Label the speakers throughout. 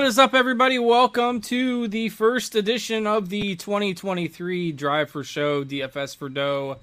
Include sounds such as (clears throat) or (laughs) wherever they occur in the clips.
Speaker 1: What is up, everybody? Welcome to the first edition of the 2023 Drive for Show DFS for Dough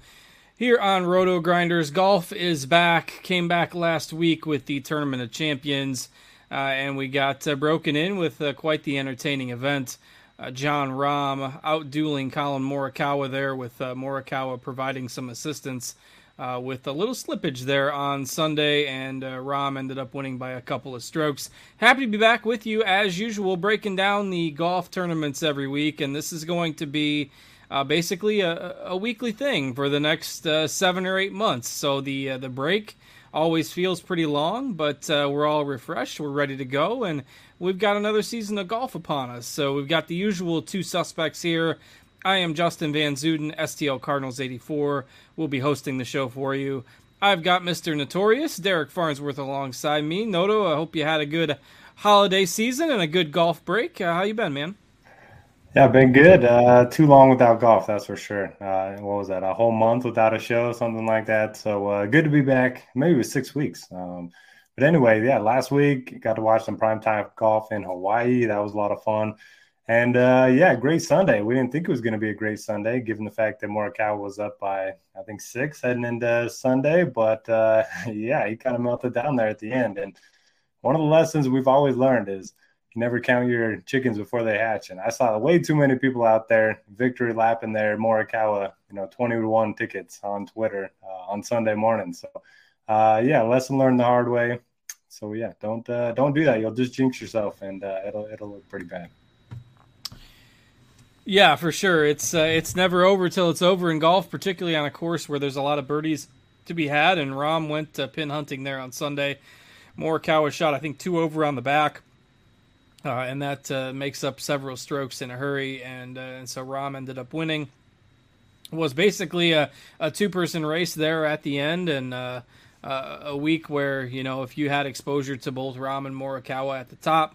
Speaker 1: here on Roto Grinders. Golf is back, came back last week with the Tournament of Champions, uh, and we got uh, broken in with uh, quite the entertaining event. Uh, Jon Rahm out dueling Collin Morikawa there, with uh, Morikawa providing some assistance uh, with a little slippage there on Sunday, and uh, Rahm ended up winning by a couple of strokes. Happy to be back with you as usual, breaking down the golf tournaments every week, and this is going to be uh, basically a, a, weekly thing for the next uh, seven or eight months. So the uh, the break always feels pretty long, but uh, we're all refreshed, we're ready to go, and we've got another season of golf upon us. So we've got the usual two suspects here. I am Justin Van Zuiden, STL Cardinals 84. We'll be hosting the show for you. I've got Mr. Notorious, Derek Farnsworth, alongside me. Noto, I hope you had a good holiday season and a good golf break. Uh, how you been, man?
Speaker 2: Yeah, been good. Uh, too long without golf, that's for sure. Uh, what was that? A whole month without a show, something like that. So uh, good to be back. Maybe it was six weeks. Um, but anyway, yeah, last week got to watch some primetime golf in Hawaii. That was a lot of fun. And uh, yeah, great Sunday. We didn't think it was going to be a great Sunday, given the fact that Morikawa was up by I think six heading into Sunday. But uh, (laughs) yeah, he kind of melted down there at the end. And one of the lessons we've always learned is you never count your chickens before they hatch. And I saw way too many people out there victory lapping their Morikawa, you know, twenty to one tickets on Twitter uh, on Sunday morning. So uh, yeah, lesson learned the hard way. So yeah, don't uh, don't do that. You'll just jinx yourself, and uh, it'll it'll look pretty bad.
Speaker 1: Yeah, for sure. It's uh, it's never over till it's over in golf, particularly on a course where there's a lot of birdies to be had. And Rahm went uh, pin hunting there on Sunday. Morikawa shot, I think, two over on the back, uh, and that uh, makes up several strokes in a hurry. And uh, and so Rahm ended up winning. It was basically a, a two person race there at the end, and uh, a week where you know if you had exposure to both Rahm and Morikawa at the top,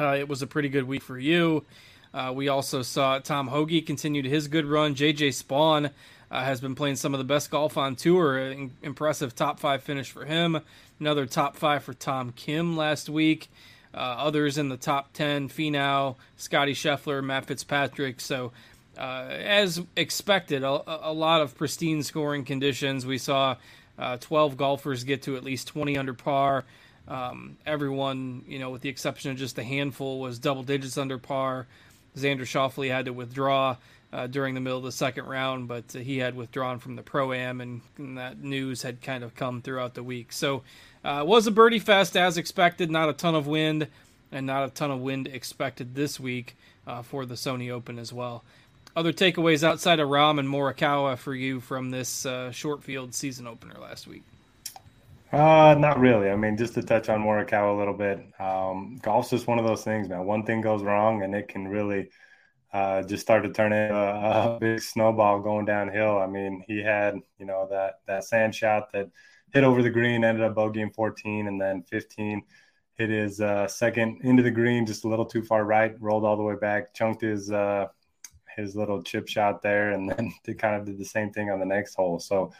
Speaker 1: it was a pretty good week for you. Uh, we also saw Tom Hoge continued his good run. JJ Spaun uh, has been playing some of the best golf on tour. Impressive top five finish for him. Another top five for Tom Kim last week. Uh, others in the top 10 Finau, Scotty Scheffler, Matt Fitzpatrick. So, uh, as expected, a-, a, lot of pristine scoring conditions. We saw uh, 12 golfers get to at least 20 under par. Um, everyone, you know, with the exception of just a handful, was double digits under par. Xander Schauffele had to withdraw uh, during the middle of the second round, but uh, he had withdrawn from the pro am, and, and, that news had kind of come throughout the week. So uh, was a birdie fest as expected. Not a ton of wind, and not a ton of wind expected this week uh, for the Sony Open as well. Other takeaways outside of Rahm and Morikawa for you from this uh, short field season opener last week.
Speaker 2: Uh, not really. I mean, just to touch on Morikawa a little bit, um, golf's just one of those things, man. One thing goes wrong, and it can really uh, just start to turn into a, a, big snowball going downhill. I mean, he had, you know, that that sand shot that hit over the green, ended up bogeying 14, and then 15 hit his uh, second into the green, just a little too far right, rolled all the way back, chunked his uh, his little chip shot there, and then (laughs) they kind of did the same thing on the next hole. So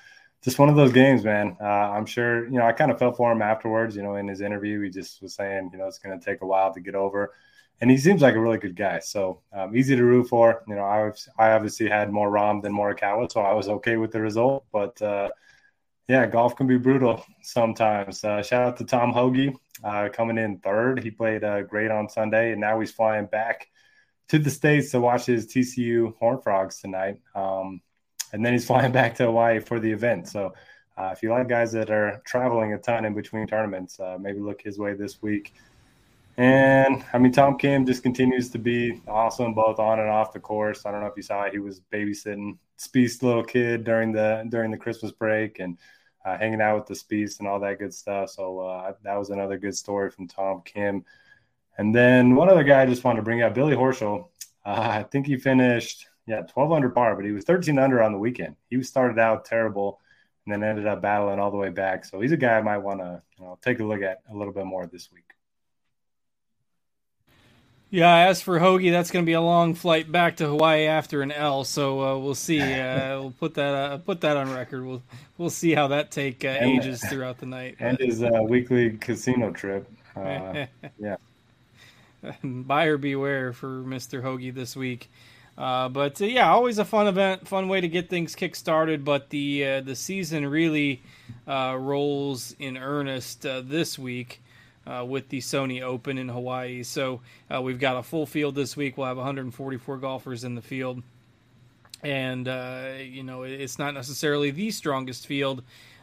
Speaker 2: just one of those games, man. Uh, I'm sure, you know, I kind of felt for him afterwards. You know, in his interview, he just was saying, you know, it's going to take a while to get over, and he seems like a really good guy. So um, easy to root for. You know, I I obviously had more Rahm than Morikawa, so I was okay with the result. But uh, yeah, golf can be brutal sometimes. Uh, shout out to Tom Hoge uh, coming in third. He played uh, great on Sunday, and now he's flying back to the states to watch his TCU Horn Frogs tonight. Um, and then he's (laughs) flying back to Hawaii for the event. So uh, if you like guys that are traveling a ton in between tournaments, uh, maybe look his way this week. And I mean, Tom Kim just continues to be awesome both on and off the course. I don't know if you saw it; he was babysitting Spieth's little kid during the during the Christmas break and uh, hanging out with the Spieths and all that good stuff. So uh, that was another good story from Tom Kim. And then one other guy I just wanted to bring up, Billy Horschel. Uh, I think he finished yeah, 12 under par, but he was 13 under on the weekend. He started out terrible and then ended up battling all the way back. So he's a guy I might want to you know, take a look at a little bit more this week.
Speaker 1: Yeah, as for Hoge, that's going to be a long flight back to Hawaii after an L. So uh, we'll see. Uh, (laughs) we'll put that uh, put that on record. We'll we'll see how that take uh, ages throughout the night.
Speaker 2: And his uh, weekly casino trip. Uh, (laughs) yeah.
Speaker 1: buyer beware for Mr. Hoge this week. Uh, but uh, yeah, always a fun event, fun way to get things kick started. But the uh, the season really uh, rolls in earnest uh, this week with the Sony Open in Hawaii. So we've got a full field this week. We'll have 144 golfers in the field, and you know it's not necessarily the strongest field,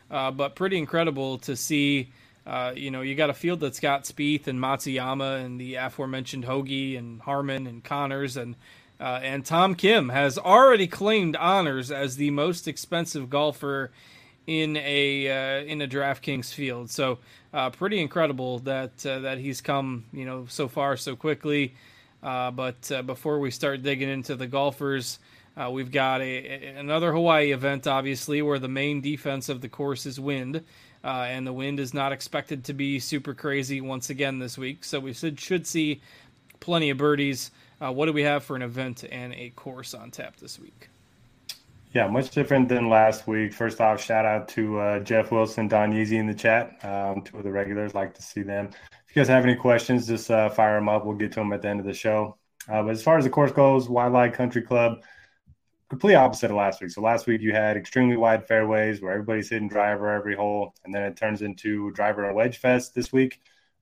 Speaker 1: but pretty incredible to see. Uh, you know, you got a field that's got Spieth and Matsuyama and the aforementioned Hoge and Harman and Conners and uh, and Tom Kim has already claimed honors as the most expensive golfer in a uh, in a DraftKings field. So uh, pretty incredible that uh, that he's come you know so far so quickly. but before we start digging into the golfers. Uh, we've got a, a, another Hawaii event, obviously, where the main defense of the course is wind. Uh, and the wind is not expected to be super crazy once again this week. So we should, should see plenty of birdies. Uh, what do we have for an event and a course on tap this week?
Speaker 2: Yeah, much different than last week. First off, shout out to uh, Jeff Wilson, Don Yeezy in the chat. Um, two of the regulars like to see them. If you guys have any questions, just uh, fire them up. We'll get to them at the end of the show. Uh, but as far as the course goes, Waialae Country Club – complete opposite of last week. So last week you had extremely wide fairways where everybody's hitting driver every hole, and then it turns into driver and wedge fest this week.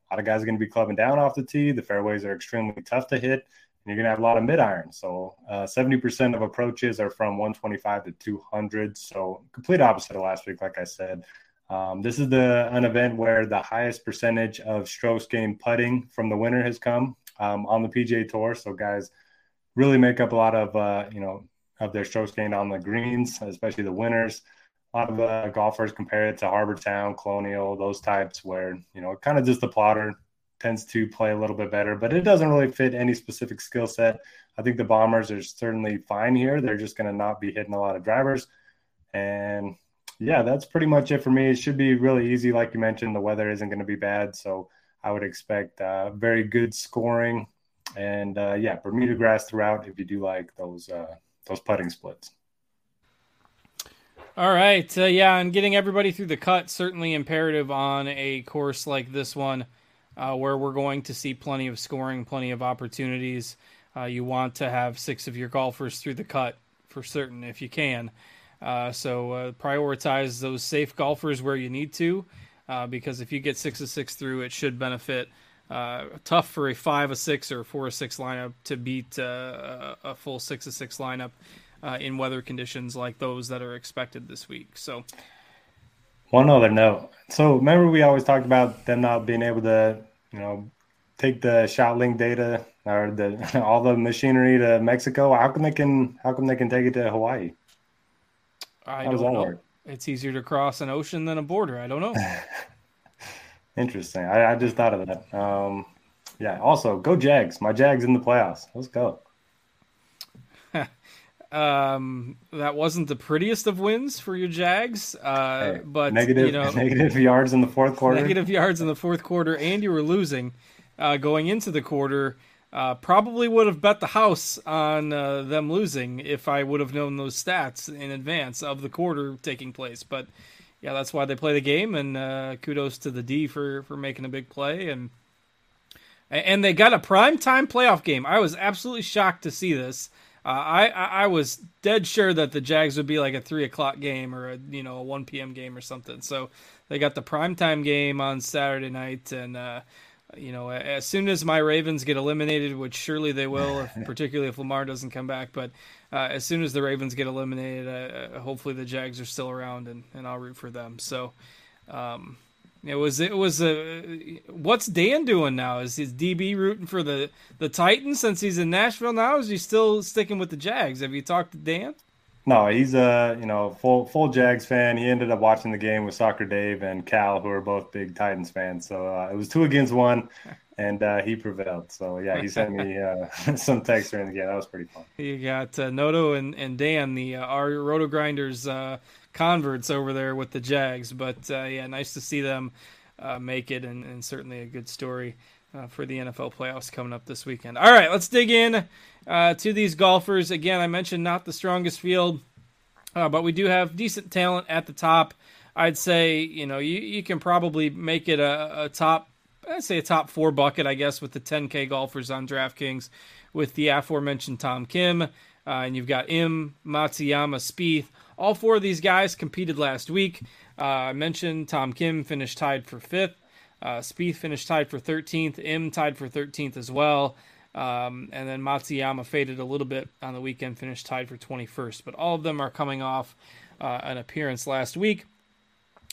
Speaker 2: A lot of guys are going to be clubbing down off the tee. The fairways are extremely tough to hit, and you're going to have a lot of mid iron. So uh, 70% of approaches are from 125 to 200. So complete opposite of last week, like I said. Um, this is the an event where the highest percentage of strokes gained putting from the winner has come um, on the PGA Tour. So guys really make up a lot of uh, you know of their strokes gained on the greens, especially the winners. A lot of uh, golfers compare it to Harbour Town, Colonial, those types where, you know, kind of just the plotter tends to play a little bit better, but it doesn't really fit any specific skill set. I think the Bombers are certainly fine here. They're just going to not be hitting a lot of drivers. And yeah, that's pretty much it for me. It should be really easy. Like you mentioned, the weather isn't going to be bad. So I would expect uh, very good scoring. And uh, yeah, Bermuda grass throughout if you do like those uh, those putting splits.
Speaker 1: All right, uh, yeah, and getting everybody through the cut certainly imperative on a course like this one, uh, where we're going to see plenty of scoring, plenty of opportunities. Uh, you want to have six of your golfers through the cut for certain if you can. Uh, so uh, prioritize those safe golfers where you need to, uh, because if you get six of six through, it should benefit uh, tough for a five a six or four a six lineup to beat a full six a six lineup in weather conditions like those that are expected this week. So,
Speaker 2: one other note. So remember, we always talked about them not being able to, you know, take the shot link data or the (laughs) all the machinery to Mexico. How come they can? How come they can take it to Hawaii?
Speaker 1: I how don't know. Work? It's easier to cross an ocean than a border. I don't know. (laughs)
Speaker 2: Interesting. I, I, just thought of that. Um, yeah. Also, go Jags. My Jags in the playoffs. Let's go.
Speaker 1: Um, that wasn't the prettiest of wins for your Jags, uh, hey, but
Speaker 2: negative,
Speaker 1: you know, (laughs)
Speaker 2: negative yards in the fourth quarter.
Speaker 1: Negative yards in the fourth quarter, and you were losing uh, going into the quarter. Uh, probably would have bet the house on uh, them losing if I would have known those stats in advance of the quarter taking place. But yeah, that's why they play the game. And uh, kudos to the D for for making a big play and and they got a prime time playoff game. I was absolutely shocked to see this. Uh, I, I was dead sure that the Jags would be like a three o'clock game or a you know a one p.m. game or something. So they got the prime time game on Saturday night, and uh, you know, as soon as my Ravens get eliminated, which surely they will, if, (laughs) particularly if Lamar doesn't come back, but uh, as soon as the Ravens get eliminated, uh, uh, hopefully the Jags are still around and, and I'll root for them. So, um, it was it was a what's Dan doing now? Is his DB rooting for the the Titans since he's in Nashville now? Is he still sticking with the Jags? Have you talked to Dan?
Speaker 2: No, he's a you know full full Jags fan. He ended up watching the game with Soccer Dave and Cal, who are both big Titans fans. So uh, it was two against one, (laughs) and uh, he prevailed. So yeah, he sent me uh, (laughs) some text during the game. That was pretty fun.
Speaker 1: You got uh, Noto and, and Dan, the uh, our Roto Grinders uh, converts over there with the Jags. But yeah, nice to see them make it, and, and certainly a good story. For the NFL playoffs coming up this weekend. All right, let's dig in uh, to these golfers. Again, I mentioned not the strongest field, uh, but we do have decent talent at the top. I'd say you know you, you can probably make it a, a top I'd say a top four bucket, I guess, with the 10K golfers on DraftKings, with the aforementioned Tom Kim, uh, and you've got Im, Matsuyama, Spieth. All four of these guys competed last week. Uh, I mentioned Tom Kim finished tied for fifth. Uh, Spieth finished tied for 13th. Im tied for 13th as well. Um, and then Matsuyama faded a little bit on the weekend, finished tied for 21st. But all of them are coming off uh, an appearance last week.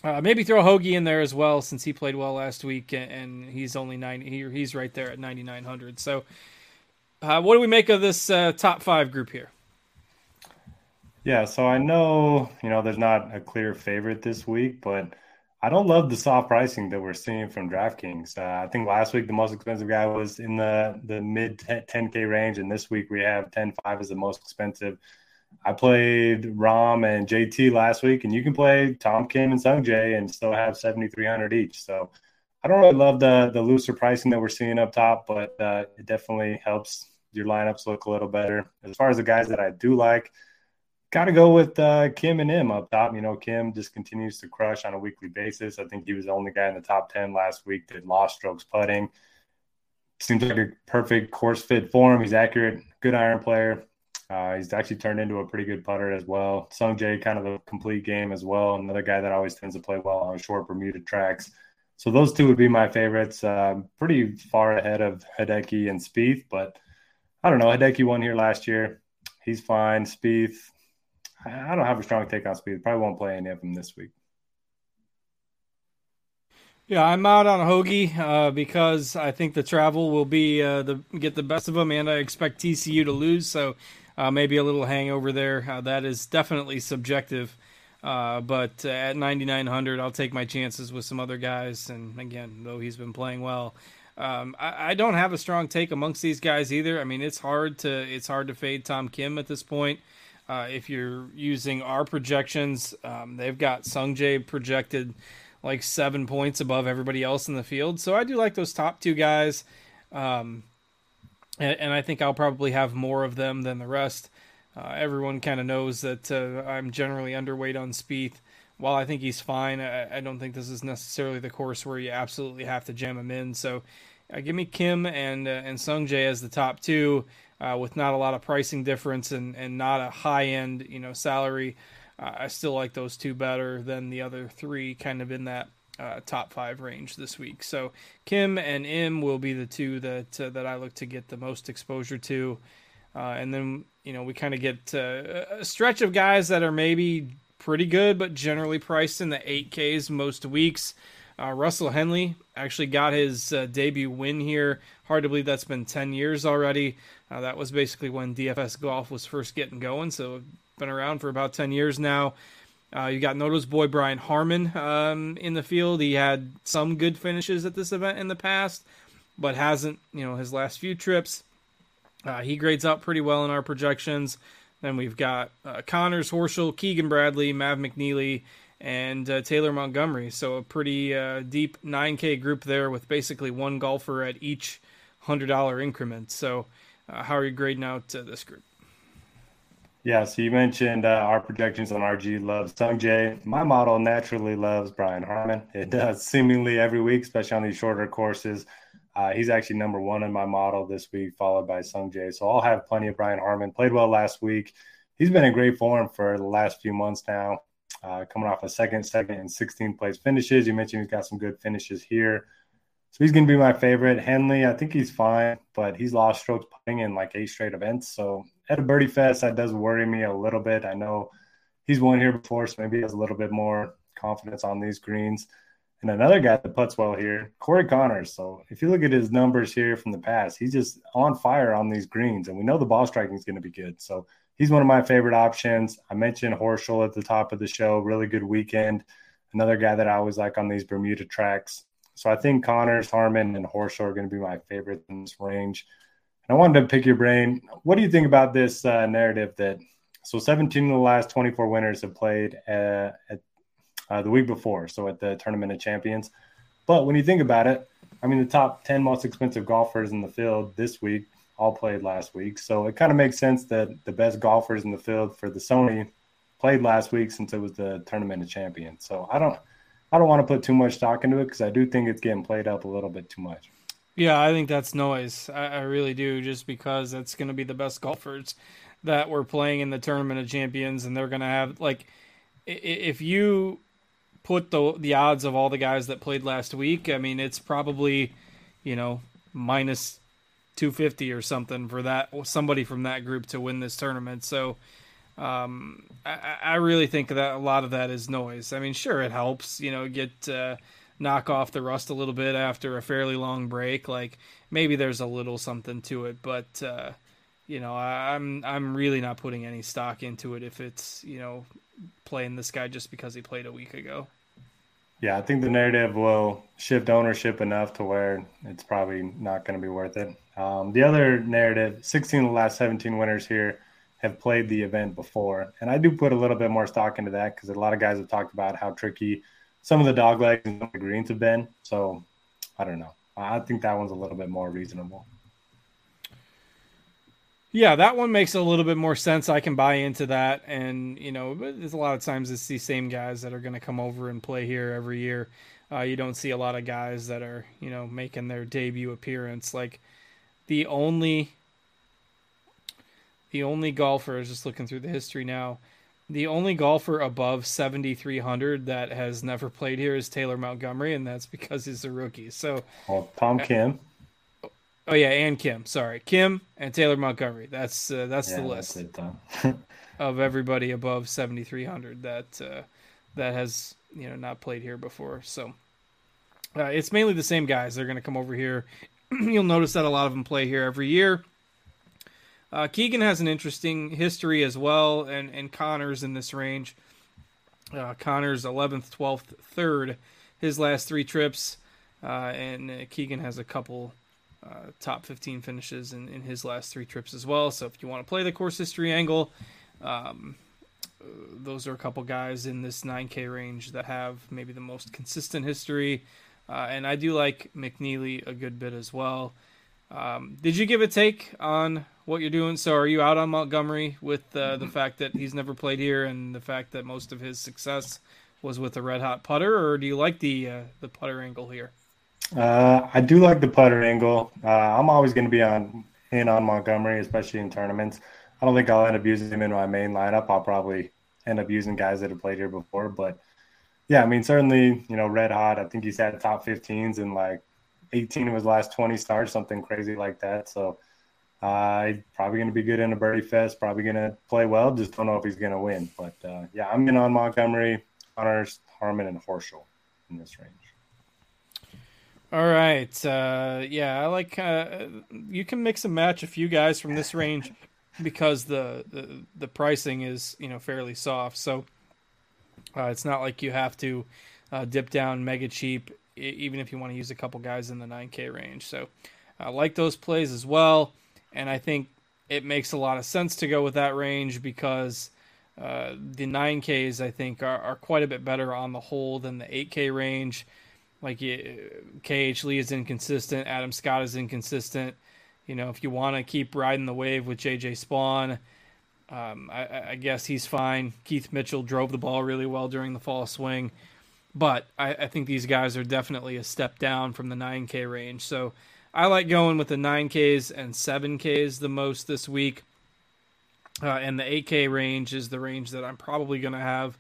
Speaker 1: Uh, maybe throw Hoge in there as well since he played well last week and he's only 90. He, he's right there at 9,900. So, uh, what do we make of this uh, top five group here?
Speaker 2: Yeah, so I know you know there's not a clear favorite this week, but I don't love the soft pricing that we're seeing from DraftKings. Uh, I think last week the most expensive guy was in the the mid 10k range, and this week we have 10.5 as the most expensive. I played Rahm and JT last week, and you can play Tom Kim and Sung Jae and still have 7,300 each. So I don't really love the the looser pricing that we're seeing up top, but uh, it definitely helps your lineups look a little better. As far as the guys that I do like, got to go with uh, Kim and Im up top. You know, Kim just continues to crush on a weekly basis. I think he was the only guy in the top 10 last week that lost strokes putting. Seems like a perfect course fit for him. He's accurate, good iron player. Uh, he's actually turned into a pretty good putter as well. Sung Jae, kind of a complete game as well. Another guy that always tends to play well on short Bermuda tracks. So those two would be my favorites. Uh, pretty far ahead of Hideki and Spieth, but I don't know. Hideki won here last year. He's fine. Spieth, I don't have a strong take on Spieth. Probably won't play any of them this week.
Speaker 1: Yeah, I'm out on Hoge uh, because I think the travel will be uh, the get the best of them, and I expect TCU to lose. So uh, maybe a little hangover there. Uh, that is definitely subjective. Uh, but at 9,900, I'll take my chances with some other guys. And again, though he's been playing well, um, I, I, don't have a strong take amongst these guys either. I mean, it's hard to it's hard to fade Tom Kim at this point. Uh, if you're using our projections, um, they've got Sungjae projected like seven points above everybody else in the field. So I do like those top two guys. Um, and, and, I think I'll probably have more of them than the rest. Uh, everyone kind of knows that uh, I'm generally underweight on Spieth. While I think he's fine, I, I, don't think this is necessarily the course where you absolutely have to jam him in. So uh, give me Kim and uh, and Sungjae as the top two, uh, with not a lot of pricing difference and, and not a high end you know salary. Uh, I still like those two better than the other three, kind of in that uh, top five range this week. So Kim and Im will be the two that uh, that I look to get the most exposure to, and then you know we kind of get a stretch of guys that are maybe pretty good, but generally priced in the 8Ks most weeks. Uh, Russell Henley actually got his uh, debut win here. Hard to believe that's been 10 years already. Uh, that was basically when DFS golf was first getting going, so been around for about 10 years now. Uh, you got Noto's boy Brian Harman um, in the field. He had some good finishes at this event in the past, but hasn't, you know, his last few trips. Uh, he grades out pretty well in our projections. Then we've got uh, Conners, Horschel, Keegan Bradley, Mav McNealy, and uh, Taylor Montgomery. So a pretty uh, deep 9K group there with basically one golfer at each $100 increment. So uh, how are you grading out to this group?
Speaker 2: Yeah, so you mentioned uh, our projections on RG loves Sung Jae. My model naturally loves Brian Harman. It does (laughs) seemingly every week, especially on these shorter courses. Uh, he's actually number one in my model this week, followed by Sung Jae. So I'll have plenty of Brian Harman. Played well last week. He's been in great form for the last few months now uh, coming off a second, second, and 16th place finishes. You mentioned he's got some good finishes here. So he's going to be my favorite. Henley, I think he's fine, but he's lost strokes putting in like eight straight events. So at a birdie fest, that does worry me a little bit. I know he's won here before, so maybe he has a little bit more confidence on these greens. And another guy that puts well here, Corey Conners. So if you look at his numbers here from the past, he's just on fire on these greens, and we know the ball striking is going to be good. So he's one of my favorite options. I mentioned Horschel at the top of the show, really good weekend. Another guy that I always like on these Bermuda tracks. So I think Conners, Harman, and Horschel are going to be my favorite in this range. And I wanted to pick your brain. What do you think about this uh, narrative that so 17 of the last 24 winners have played uh, at uh, the week before, so at the Tournament of Champions. But when you think about it, I mean, the top 10 most expensive golfers in the field this week all played last week. So it kind of makes sense that the best golfers in the field for the Sony played last week since it was the tournament of champions. So I don't I don't want to put too much stock into it because I do think it's getting played up a little bit too much.
Speaker 1: Yeah, I think that's noise. I, I really do, just because that's going to be the best golfers that we're playing in the tournament of champions, and they're going to have like if you put the the odds of all the guys that played last week, I mean, it's probably you know minus 250 or something for that somebody from that group to win this tournament. So um, I, I, really think that a lot of that is noise. I mean, sure, it helps, you know, get uh, knock off the rust a little bit after a fairly long break. Like maybe there's a little something to it, but uh, you know, I, I'm I'm really not putting any stock into it if it's you know playing this guy just because he played a week ago.
Speaker 2: Yeah, I think the narrative will shift ownership enough to where it's probably not going to be worth it. Um, the other narrative 16 of the last 17 winners here have played the event before. And I do put a little bit more stock into that because a lot of guys have talked about how tricky some of the dog legs and the greens have been. So I don't know. I think that one's a little bit more reasonable.
Speaker 1: Yeah, that one makes a little bit more sense. I can buy into that. And, you know, there's a lot of times it's these same guys that are going to come over and play here every year. Uh, you don't see a lot of guys that are, you know, making their debut appearance. Like the only, the only golfer is just looking through the history now. The only golfer above 7,300 that has never played here is Taylor Montgomery, and that's because he's a rookie. So,
Speaker 2: well, Tom Kim.
Speaker 1: Oh yeah, and Kim. Sorry, Kim and Taylor Montgomery. That's uh, that's yeah, the list that's it, (laughs) of everybody above seventy three hundred that uh, that has you know not played here before. So uh, it's mainly the same guys. They're going to come over here. (clears throat) You'll notice that a lot of them play here every year. Uh, Keegan has an interesting history as well, and and Conners in this range. Uh, Conners eleventh, twelfth, third, his last three trips, uh, and Keegan has a couple uh, top 15 finishes in, in his last three trips as well. So if you want to play the course history angle, um, uh, those are a couple guys in this 9K range that have maybe the most consistent history. Uh, and I do like McNealy a good bit as well. Um, did you give a take on what you're doing? So are you out on Montgomery with uh, the fact that he's never played here and the fact that most of his success was with a red hot putter, or do you like the uh, the putter angle here?
Speaker 2: Uh, I do like the putter angle. Uh, I'm always going to be on in on Montgomery, especially in tournaments. I don't think I'll end up using him in my main lineup. I'll probably end up using guys that have played here before. But yeah, I mean, certainly, you know, red hot. I think he's had top 15s in like 18 of his last 20 starts, something crazy like that. So uh, probably going to be good in a birdie fest. Probably going to play well. Just don't know if he's going to win. But uh, yeah, I'm in on Montgomery, Conners, Harman, and Horschel in this range.
Speaker 1: All right. Uh, yeah, I like. Uh, you can mix and match a few guys from this range (laughs) because the the, the pricing is you know fairly soft. So uh, it's not like you have to uh, dip down mega cheap, even if you want to use a couple guys in the 9K range. So I like those plays as well, and I think it makes a lot of sense to go with that range because. Uh, the 9Ks I think are, are quite a bit better on the whole than the 8K range. Like KH Lee is inconsistent, Adam Scott is inconsistent. You know, if you want to keep riding the wave with JJ Spaun, um, I, I, guess he's fine. Keith Mitchell drove the ball really well during the fall swing, but I, I, think these guys are definitely a step down from the 9K range. So I like going with the 9Ks and 7Ks the most this week. Uh, and the 8K range is the range that I'm probably going to have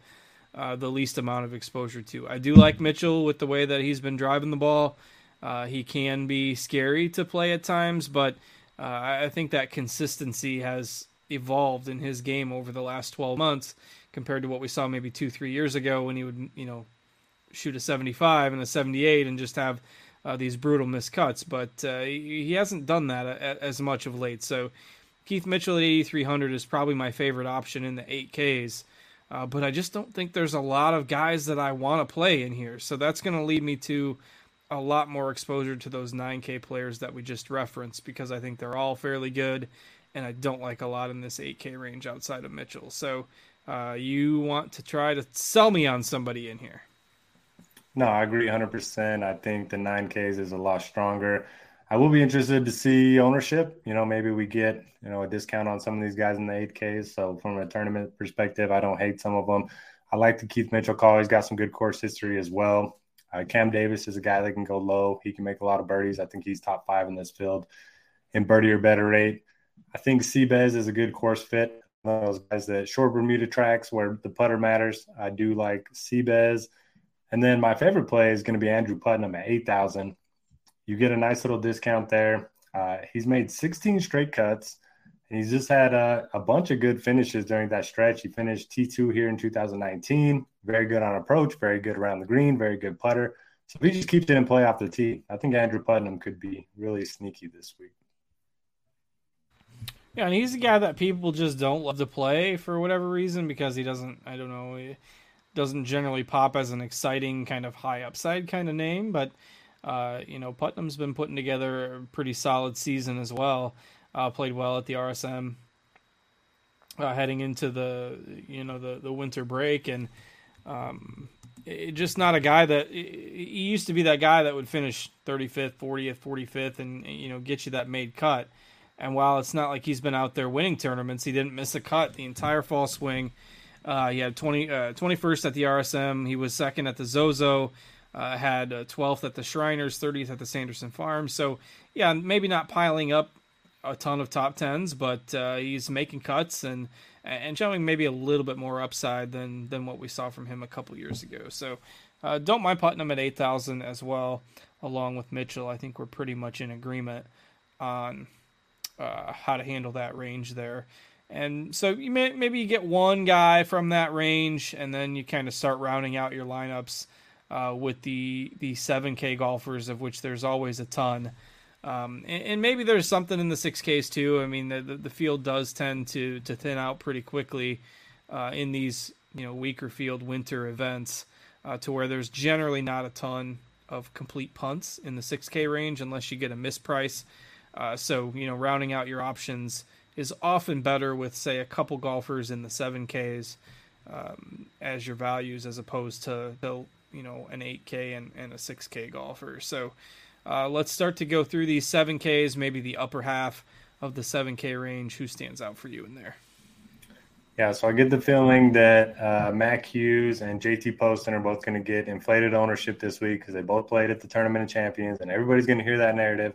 Speaker 1: uh, the least amount of exposure to. I do like Mitchell with the way that he's been driving the ball. Uh, he can be scary to play at times, but uh, I think that consistency has evolved in his game over the last 12 months compared to what we saw maybe two, three years ago when he would, you know, shoot a 75 and a 78 and just have uh, these brutal miscuts. But uh, he hasn't done that as much of late. So Keith Mitchell at 8,300 is probably my favorite option in the 8Ks. Uh, but I just don't think there's a lot of guys that I want to play in here. So that's going to lead me to a lot more exposure to those 9K players that we just referenced because I think they're all fairly good, and I don't like a lot in this 8K range outside of Mitchell. So uh, you want to try to sell me on somebody in here?
Speaker 2: No, I agree 100%. I think the 9Ks is a lot stronger. I will be interested to see ownership. You know, maybe we get you know a discount on some of these guys in the 8Ks. So from a tournament perspective, I don't hate some of them. I like the Keith Mitchell call. He's got some good course history as well. Uh, Cam Davis is a guy that can go low. He can make a lot of birdies. I think he's top five in this field in birdie or better rate. I think Seabez is a good course fit. Those guys that short Bermuda tracks where the putter matters. I do like Seabez. And then my favorite play is going to be Andrew Putnam at 8,000. You get a nice little discount there. Uh, he's made 16 straight cuts. And he's just had a, a, bunch of good finishes during that stretch. He finished T2 here in 2019. Very good on approach, very good around the green, very good putter. So if he just keeps it in play off the tee, I think Andrew Putnam could be really sneaky this week.
Speaker 1: Yeah, and he's a guy that people just don't love to play for whatever reason because he doesn't, I don't know, he doesn't generally pop as an exciting kind of high upside kind of name. But, uh, you know, Putnam's been putting together a pretty solid season as well. Uh, played well at the RSM uh, heading into the you know the the winter break. And um, it, just not a guy that he used to be that guy that would finish 35th 40th 45th and you know get you that made cut. And while it's not like he's been out there winning tournaments he didn't miss a cut the entire fall swing uh, he had 20 uh, 21st at the RSM he was second at the Zozo uh, had 12th at the Shriners 30th at the Sanderson Farm so yeah maybe not piling up a ton of top tens, but uh, he's making cuts and and showing maybe a little bit more upside than than what we saw from him a couple years ago. So uh, don't mind putting him at eight thousand as well, along with Mitchell. I think we're pretty much in agreement on uh, how to handle that range there. And so you may, maybe you get one guy from that range, and then you kind of start rounding out your lineups uh, with the the seven K golfers, of which there's always a ton. Um, and, and, maybe there's something in the 6Ks too. I mean, the, the, the field does tend to, to thin out pretty quickly uh, in these you know weaker field winter events, uh, to where there's generally not a ton of complete punts in the 6K range unless you get a misprice. Uh, so you know, rounding out your options is often better with say a couple golfers in the 7Ks um, as your values as opposed to, you know an 8K and, and a 6K golfer. So uh, let's start to go through these 7Ks, maybe the upper half of the 7K range. Who stands out for you in there?
Speaker 2: Yeah, so I get the feeling that uh, Mac Hughes and JT Poston are both going to get inflated ownership this week because they both played at the Tournament of Champions, and everybody's going to hear that narrative.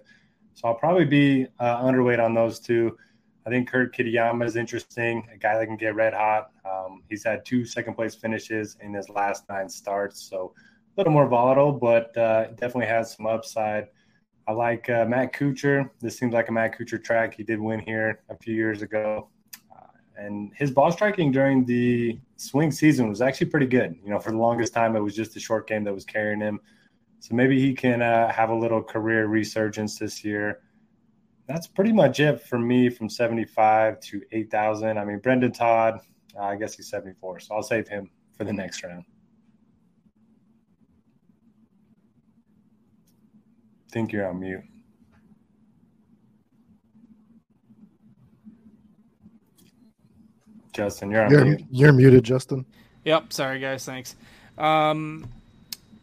Speaker 2: So I'll probably be uh, underweight on those two. I think Kurt Kitayama is interesting, a guy that can get red hot. Um, he's had two second place finishes in his last nine starts, so a little more volatile, but uh, definitely has some upside. I like uh, Matt Kuchar. This seems like a Matt Kuchar track. He did win here a few years ago. Uh, and his ball striking during the swing season was actually pretty good. You know, for the longest time, it was just the short game that was carrying him. So maybe he can uh, have a little career resurgence this year. That's pretty much it for me from 75 to 8,000. I mean, Brendon Todd, I guess he's 74. So I'll save him for the next round. think you're on mute. Justin, you're on
Speaker 3: you're,
Speaker 2: mute.
Speaker 3: You're muted, Justin.
Speaker 1: Yep. Sorry, guys. Thanks. Um,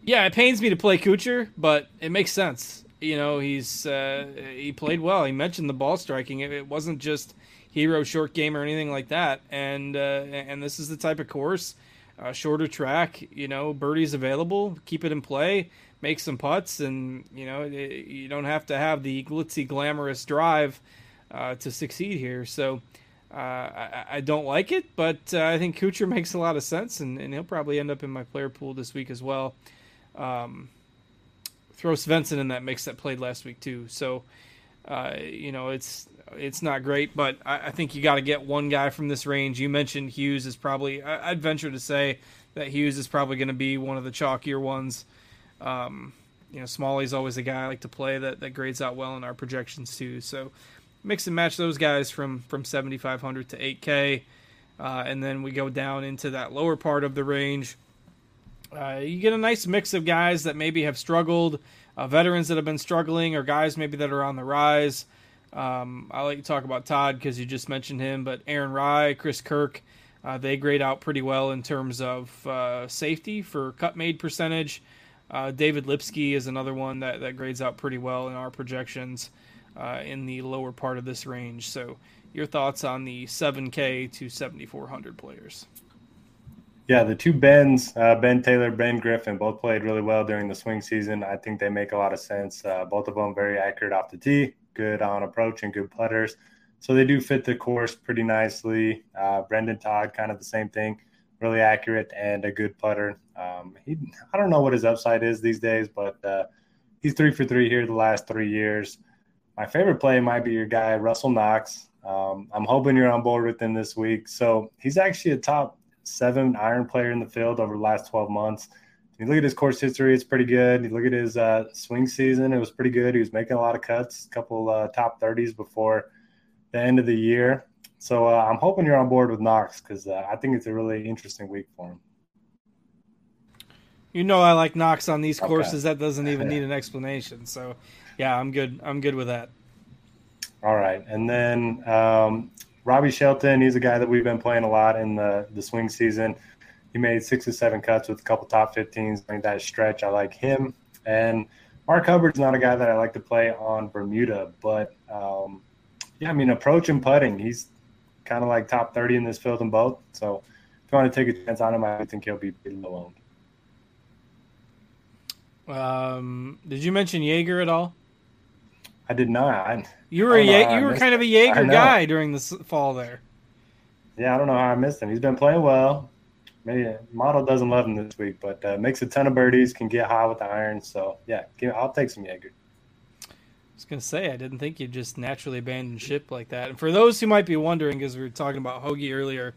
Speaker 1: yeah, it pains me to play Kuchar, but it makes sense. You know, he's uh, he played well. He mentioned the ball striking. It, it, wasn't just hero short game or anything like that. And uh, and this is the type of course, uh, shorter track. You know, birdies available. Keep it in play make some putts, and you know you don't have to have the glitzy, glamorous drive uh, to succeed here. So uh, I, I, don't like it, but uh, I think Kuchar (laughs) makes a lot of sense, and, and, he'll probably end up in my player pool this week as well. Um, throw Svensson in that mix that played last week too. So uh, you know it's it's not great, but I, I think you got to get one guy from this range. You mentioned Hughes is probably I, I'd venture to say that Hughes is probably going to be one of the chalkier ones. Um, you know, Smalley's always a guy I like to play that, that grades out well in our projections too. So mix and match those guys from from 7,500 to 8K, uh, and then we go down into that lower part of the range. Uh, you get a nice mix of guys that maybe have struggled, uh, veterans that have been struggling, or guys maybe that are on the rise. Um, I like to talk about Todd because you just mentioned him, but Aaron Rai, Chris Kirk, uh, they grade out pretty well in terms of uh, safety for cut made percentage. Uh, David Lipsky is another one that, that grades out pretty well in our projections uh, in the lower part of this range. So, your thoughts on the 7K to 7,400 players?
Speaker 2: Yeah, the two Bens, uh, Ben Taylor, Ben Griffin, both played really well during the swing season. I think they make a lot of sense. Uh, both of them very accurate off the tee, good on approach, and good putters. So they do fit the course pretty nicely. Uh, Brendon Todd, kind of the same thing, really accurate and a good putter. Um, he, I don't know what his upside is these days, but uh, he's three for three here the last three years. My favorite play might be your guy Russell Knox. Um, I'm hoping you're on board with him this week. So he's actually a top seven iron player in the field over the last 12 months. You look at his course history; it's pretty good. You look at his uh, swing season; it was pretty good. He was making a lot of cuts, a couple uh, top 30s before the end of the year. So uh, I'm hoping you're on board with Knox because uh, I think it's a really interesting week for him.
Speaker 1: You know, I like Knox on these courses. That doesn't even need (laughs) an explanation. So, yeah, I'm good. I'm good with that.
Speaker 2: All right, and then um, Robbie Shelton, he's a guy that we've been playing a lot in the, the swing season. He made six or seven cuts with a couple top 15s during that stretch. I like him. And Mark Hubbard's not a guy that I like to play on Bermuda, but um, yeah, I mean, approach and putting, he's kind of like top 30 in this field in both. So if you want to take a chance on him, I think he'll be pretty low
Speaker 1: owned. Um, did you mention Jaeger at all?
Speaker 2: I did not. I,
Speaker 1: you were a Ye- you were kind of a Jaeger guy during the fall there.
Speaker 2: Yeah, I don't know how I missed him. He's been playing well. Maybe model doesn't love him this week, but uh, makes a ton of birdies, can get high with the irons. So yeah, I'll take some Jaeger.
Speaker 1: I was gonna say I didn't think you'd just naturally abandon ship like that. And for those who might be wondering, because we were talking about Hoge earlier,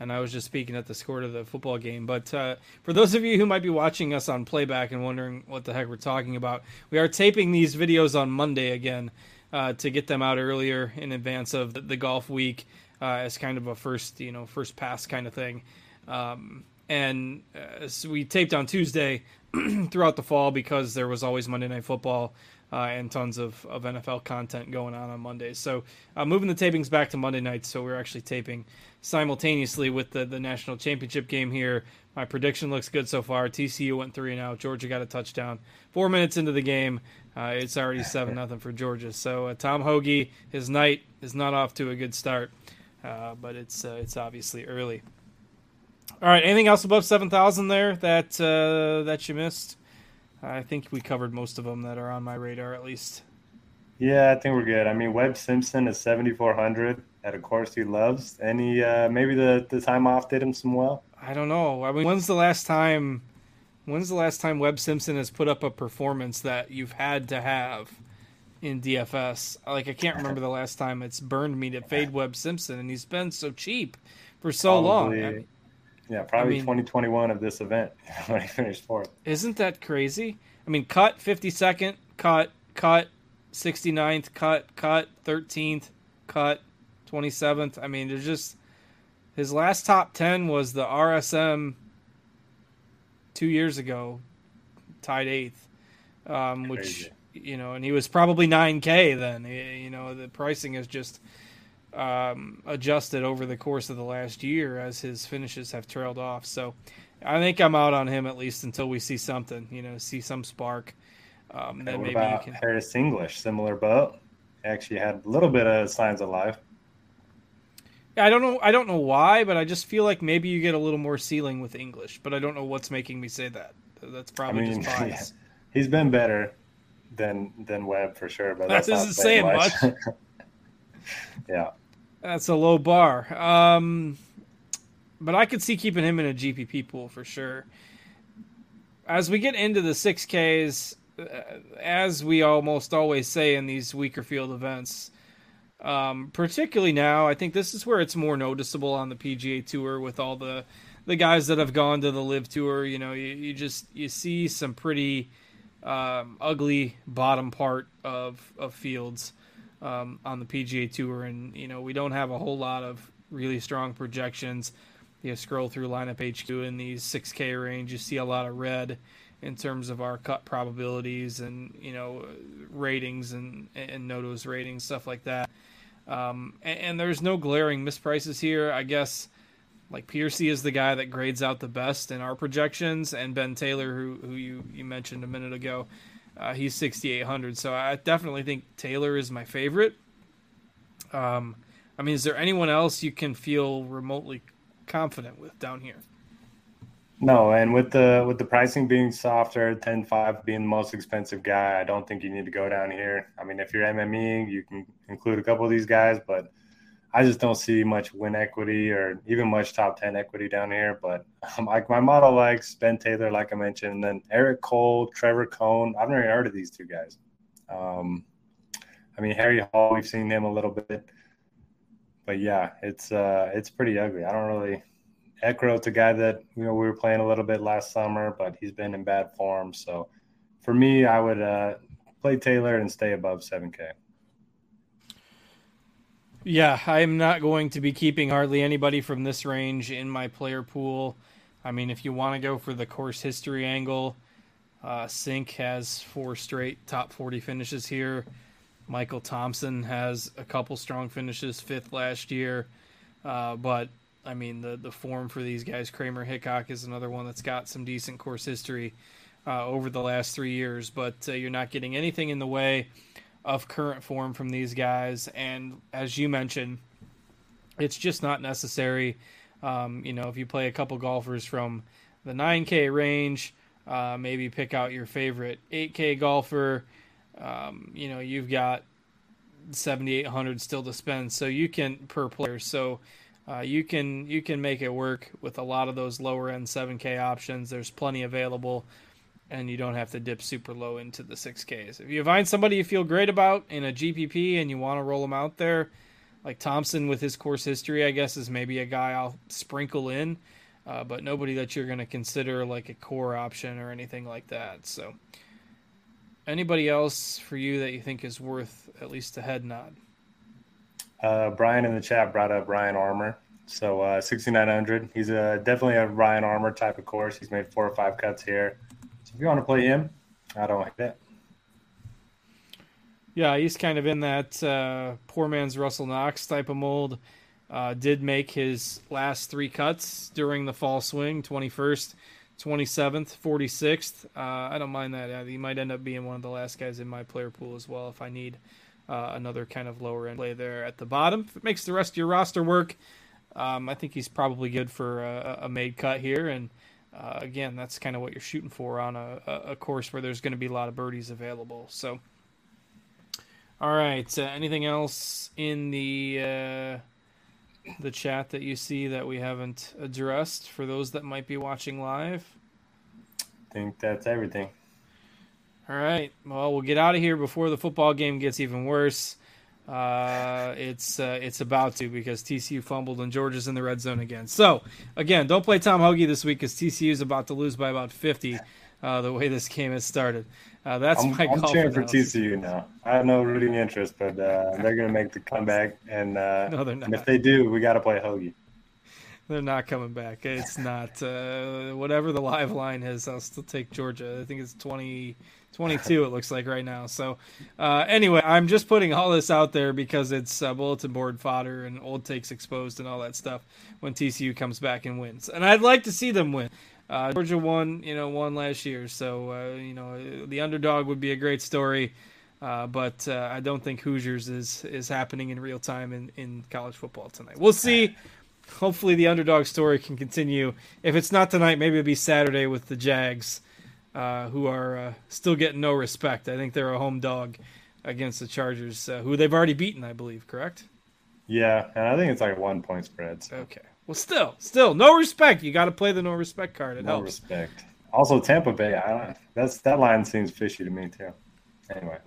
Speaker 1: and I was just speaking at the score of the football game. But uh, for those of you who might be watching us on playback and wondering what the heck we're talking about, we are taping these videos on Monday again uh, to get them out earlier in advance of the, the golf week uh, as kind of a first, you know, first pass kind of thing. Um, and uh, so we taped on Tuesday (clears throat) throughout the fall because there was always Monday Night Football uh, and tons of, of NFL content going on on Mondays. So uh, moving the tapings back to Monday nights, so we're actually taping simultaneously with the, the national championship game here. My prediction looks good so far. TCU went three and out. Georgia got a touchdown. Four minutes into the game, uh, it's already (laughs) seven nothing for Georgia. So uh, Tom Hoge, his night is not off to a good start, uh, but it's uh, it's obviously early. All right, anything else above seven thousand there that that you missed? I think we covered most of them that are on my radar at least.
Speaker 2: Yeah, I think we're good. I mean, Webb Simpson is 7,400 at a course he loves. Any, uh, maybe the, the time off did him some well?
Speaker 1: I don't know. I mean, when's the last time, when's the last time Webb Simpson has put up a performance that you've had to have in DFS? Like, I can't remember the last time it's burned me to fade Webb Simpson, and he's been so cheap for so Probably, long. I
Speaker 2: yeah, probably I mean, 2021 of this event (laughs) when he finished fourth.
Speaker 1: Isn't that crazy? I mean, cut 52nd, cut, cut 69th, cut, cut 13th, cut 27th. I mean, there's just his last top 10 was the RSM two years ago, tied eighth, um, which you know, and he was probably 9K then. You know, the pricing is just um, adjusted over the course of the last year as his finishes have trailed off. So I think I'm out on him at least until we see something, you know, see some spark. Um, then maybe you can.
Speaker 2: Harris English, similar boat. Actually had a little bit of signs of life.
Speaker 1: I don't know. I don't know why, but I just feel like maybe you get a little more ceiling with English. But I don't know what's making me say that. That's probably I mean, just (laughs) bias.
Speaker 2: He's been better than than Webb for sure, but that doesn't say much. much. (laughs) yeah.
Speaker 1: That's a low bar. Um, but I could see keeping him in a GPP pool for sure. As we get into the 6Ks, uh, as we almost always say in these weaker field events, um, particularly now, I think this is where it's more noticeable on the PGA Tour with all the the guys that have gone to the LIV Tour. You know, you, you just you see some pretty um, ugly bottom part of of fields um, on the PGA Tour, and you know we don't have a whole lot of really strong projections. You scroll through lineup HQ in these 6K range, you see a lot of red in terms of our cut probabilities and you know ratings and and Noto's ratings stuff like that. Um, and, and, there's no glaring misprices here. I guess like Piercy is the guy that grades out the best in our projections, and Ben Taylor, who who you you mentioned a minute ago, uh, he's 6,800. So I definitely think Taylor is my favorite. Um, I mean, is there anyone else you can feel remotely confident with down here?
Speaker 2: No, and with the with the pricing being softer, 10-5 being the most expensive guy, I don't think you need to go down here. I mean, if you're MME, you can include a couple of these guys, but I just don't see much win equity or even much top 10 equity down here. But um, like my model likes Ben Taylor, like I mentioned, and then Eric Cole, Trevor Cone. I've never heard of these two guys. Um, I mean, Harry Hall, we've seen him a little bit. But yeah, it's uh, it's pretty ugly. I don't really Eckroat's a guy that you know we were playing a little bit last summer, but he's been in bad form. So for me, I would uh, play Taylor and stay above 7K.
Speaker 1: Yeah, I'm not going to be keeping hardly anybody from this range in my player pool. I mean, if you want to go for the course history angle, uh, Cink has four straight top 40 finishes here. Michael Thompson has a couple strong finishes, fifth last year. Uh, but I mean, the the form for these guys, Kramer Hickok is another one that's got some decent course history uh, over the last three years, but uh, you're not getting anything in the way of current form from these guys. And as you mentioned, it's just not necessary. Um, you know, if you play a couple golfers from the 9K range, uh, maybe pick out your favorite 8K golfer. Um, you know, you've got 7,800 still to spend, so you can per player. So uh, you can you can make it work with a lot of those lower end 7K options. There's plenty available, and you don't have to dip super low into the 6Ks. If you find somebody you feel great about in a GPP and you want to roll them out there, like Thompson with his course history, I guess is maybe a guy I'll sprinkle in, uh, but nobody that you're going to consider like a core option or anything like that. So, anybody else for you that you think is worth at least a head nod?
Speaker 2: Uh, Brian in the chat brought up Ryan Armour. So uh, 6,900. He's a, definitely a Ryan Armour type of course. He's made four or five cuts here. So if you want to play him, I don't like that.
Speaker 1: Yeah, he's kind of in that uh, poor man's Russell Knox type of mold. Uh, did make his last three cuts during the fall swing 21st, 27th, 46th. Uh, I don't mind that. He might end up being one of the last guys in my player pool as well if I need uh, another kind of lower end play there at the bottom. If it makes the rest of your roster work, um, I think he's probably good for a, a made cut here. And uh, again, that's kind of what you're shooting for on a, a course where there's going to be a lot of birdies available. So, all right. Uh, anything else in the uh, the chat that you see that we haven't addressed for those that might be watching live?
Speaker 2: I think that's everything.
Speaker 1: All right. Well, we'll get out of here before the football game gets even worse. Uh, it's uh, it's about to because TCU fumbled and Georgia's in the red zone again. So again, don't play Tom Hoge this week because TCU is about to lose by about fifty. Uh, the way this game has started, uh, that's
Speaker 2: I'm,
Speaker 1: my.
Speaker 2: I'm cheering for TCU now. I have no rooting interest, but uh, they're going to make the comeback, and, uh, (laughs)
Speaker 1: no, they're not.
Speaker 2: and if they do, we got to play Hoge.
Speaker 1: They're not coming back. It's not whatever the live line is. I'll still take Georgia. I think it's twenty. 22 it looks like right now. So uh, anyway i'm just putting all this out there because it's uh, bulletin board fodder and old takes exposed and all that stuff when tcu comes back and wins. And i'd like to see them win. Uh, georgia won you know won last year. So uh, you know the underdog would be a great story. Uh, but uh, i don't think hoosiers is is happening in real time in, in college football tonight. We'll see. Hopefully the underdog story can continue. If it's not tonight maybe it'll be saturday with the jags uh, who are uh, still getting no respect. I think they're a home dog against the Chargers, uh, who they've already beaten, I believe. Correct?
Speaker 2: Yeah, and I think it's like one point spread. So.
Speaker 1: Okay. Well, still, still no respect. You got to play the no respect card. It
Speaker 2: no
Speaker 1: helps.
Speaker 2: respect. Also, Tampa Bay. I don't. That's that line seems fishy to me too. Anyway.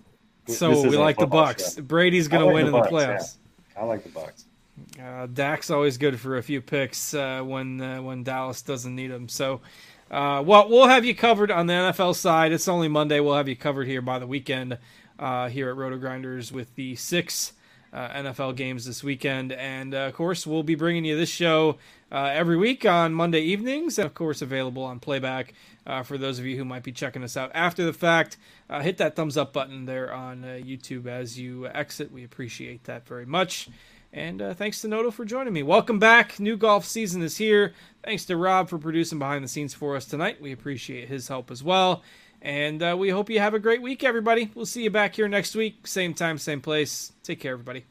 Speaker 1: So we like the Bucs. Show. Brady's going like to win in the playoffs.
Speaker 2: Yeah. I like the Bucs.
Speaker 1: Uh, Dak's always good for a few picks uh, when uh, when Dallas doesn't need him. So uh, well, we'll have you covered on the NFL side. It's only Monday. We'll have you covered here by the weekend uh, here at RotoGrinders with the six uh, NFL games this weekend. And uh, of course, we'll be bringing you this show uh, every week on Monday evenings, and of course, available on playback uh, for those of you who might be checking us out after the fact. hit that thumbs up button there on YouTube as you exit. We appreciate that very much. And uh, thanks to Noto for joining me. Welcome back. New golf season is here. Thanks to Rob for producing behind the scenes for us tonight. We appreciate his help as well. And uh, we hope you have a great week, everybody. We'll see you back here next week. Same time, same place. Take care, everybody.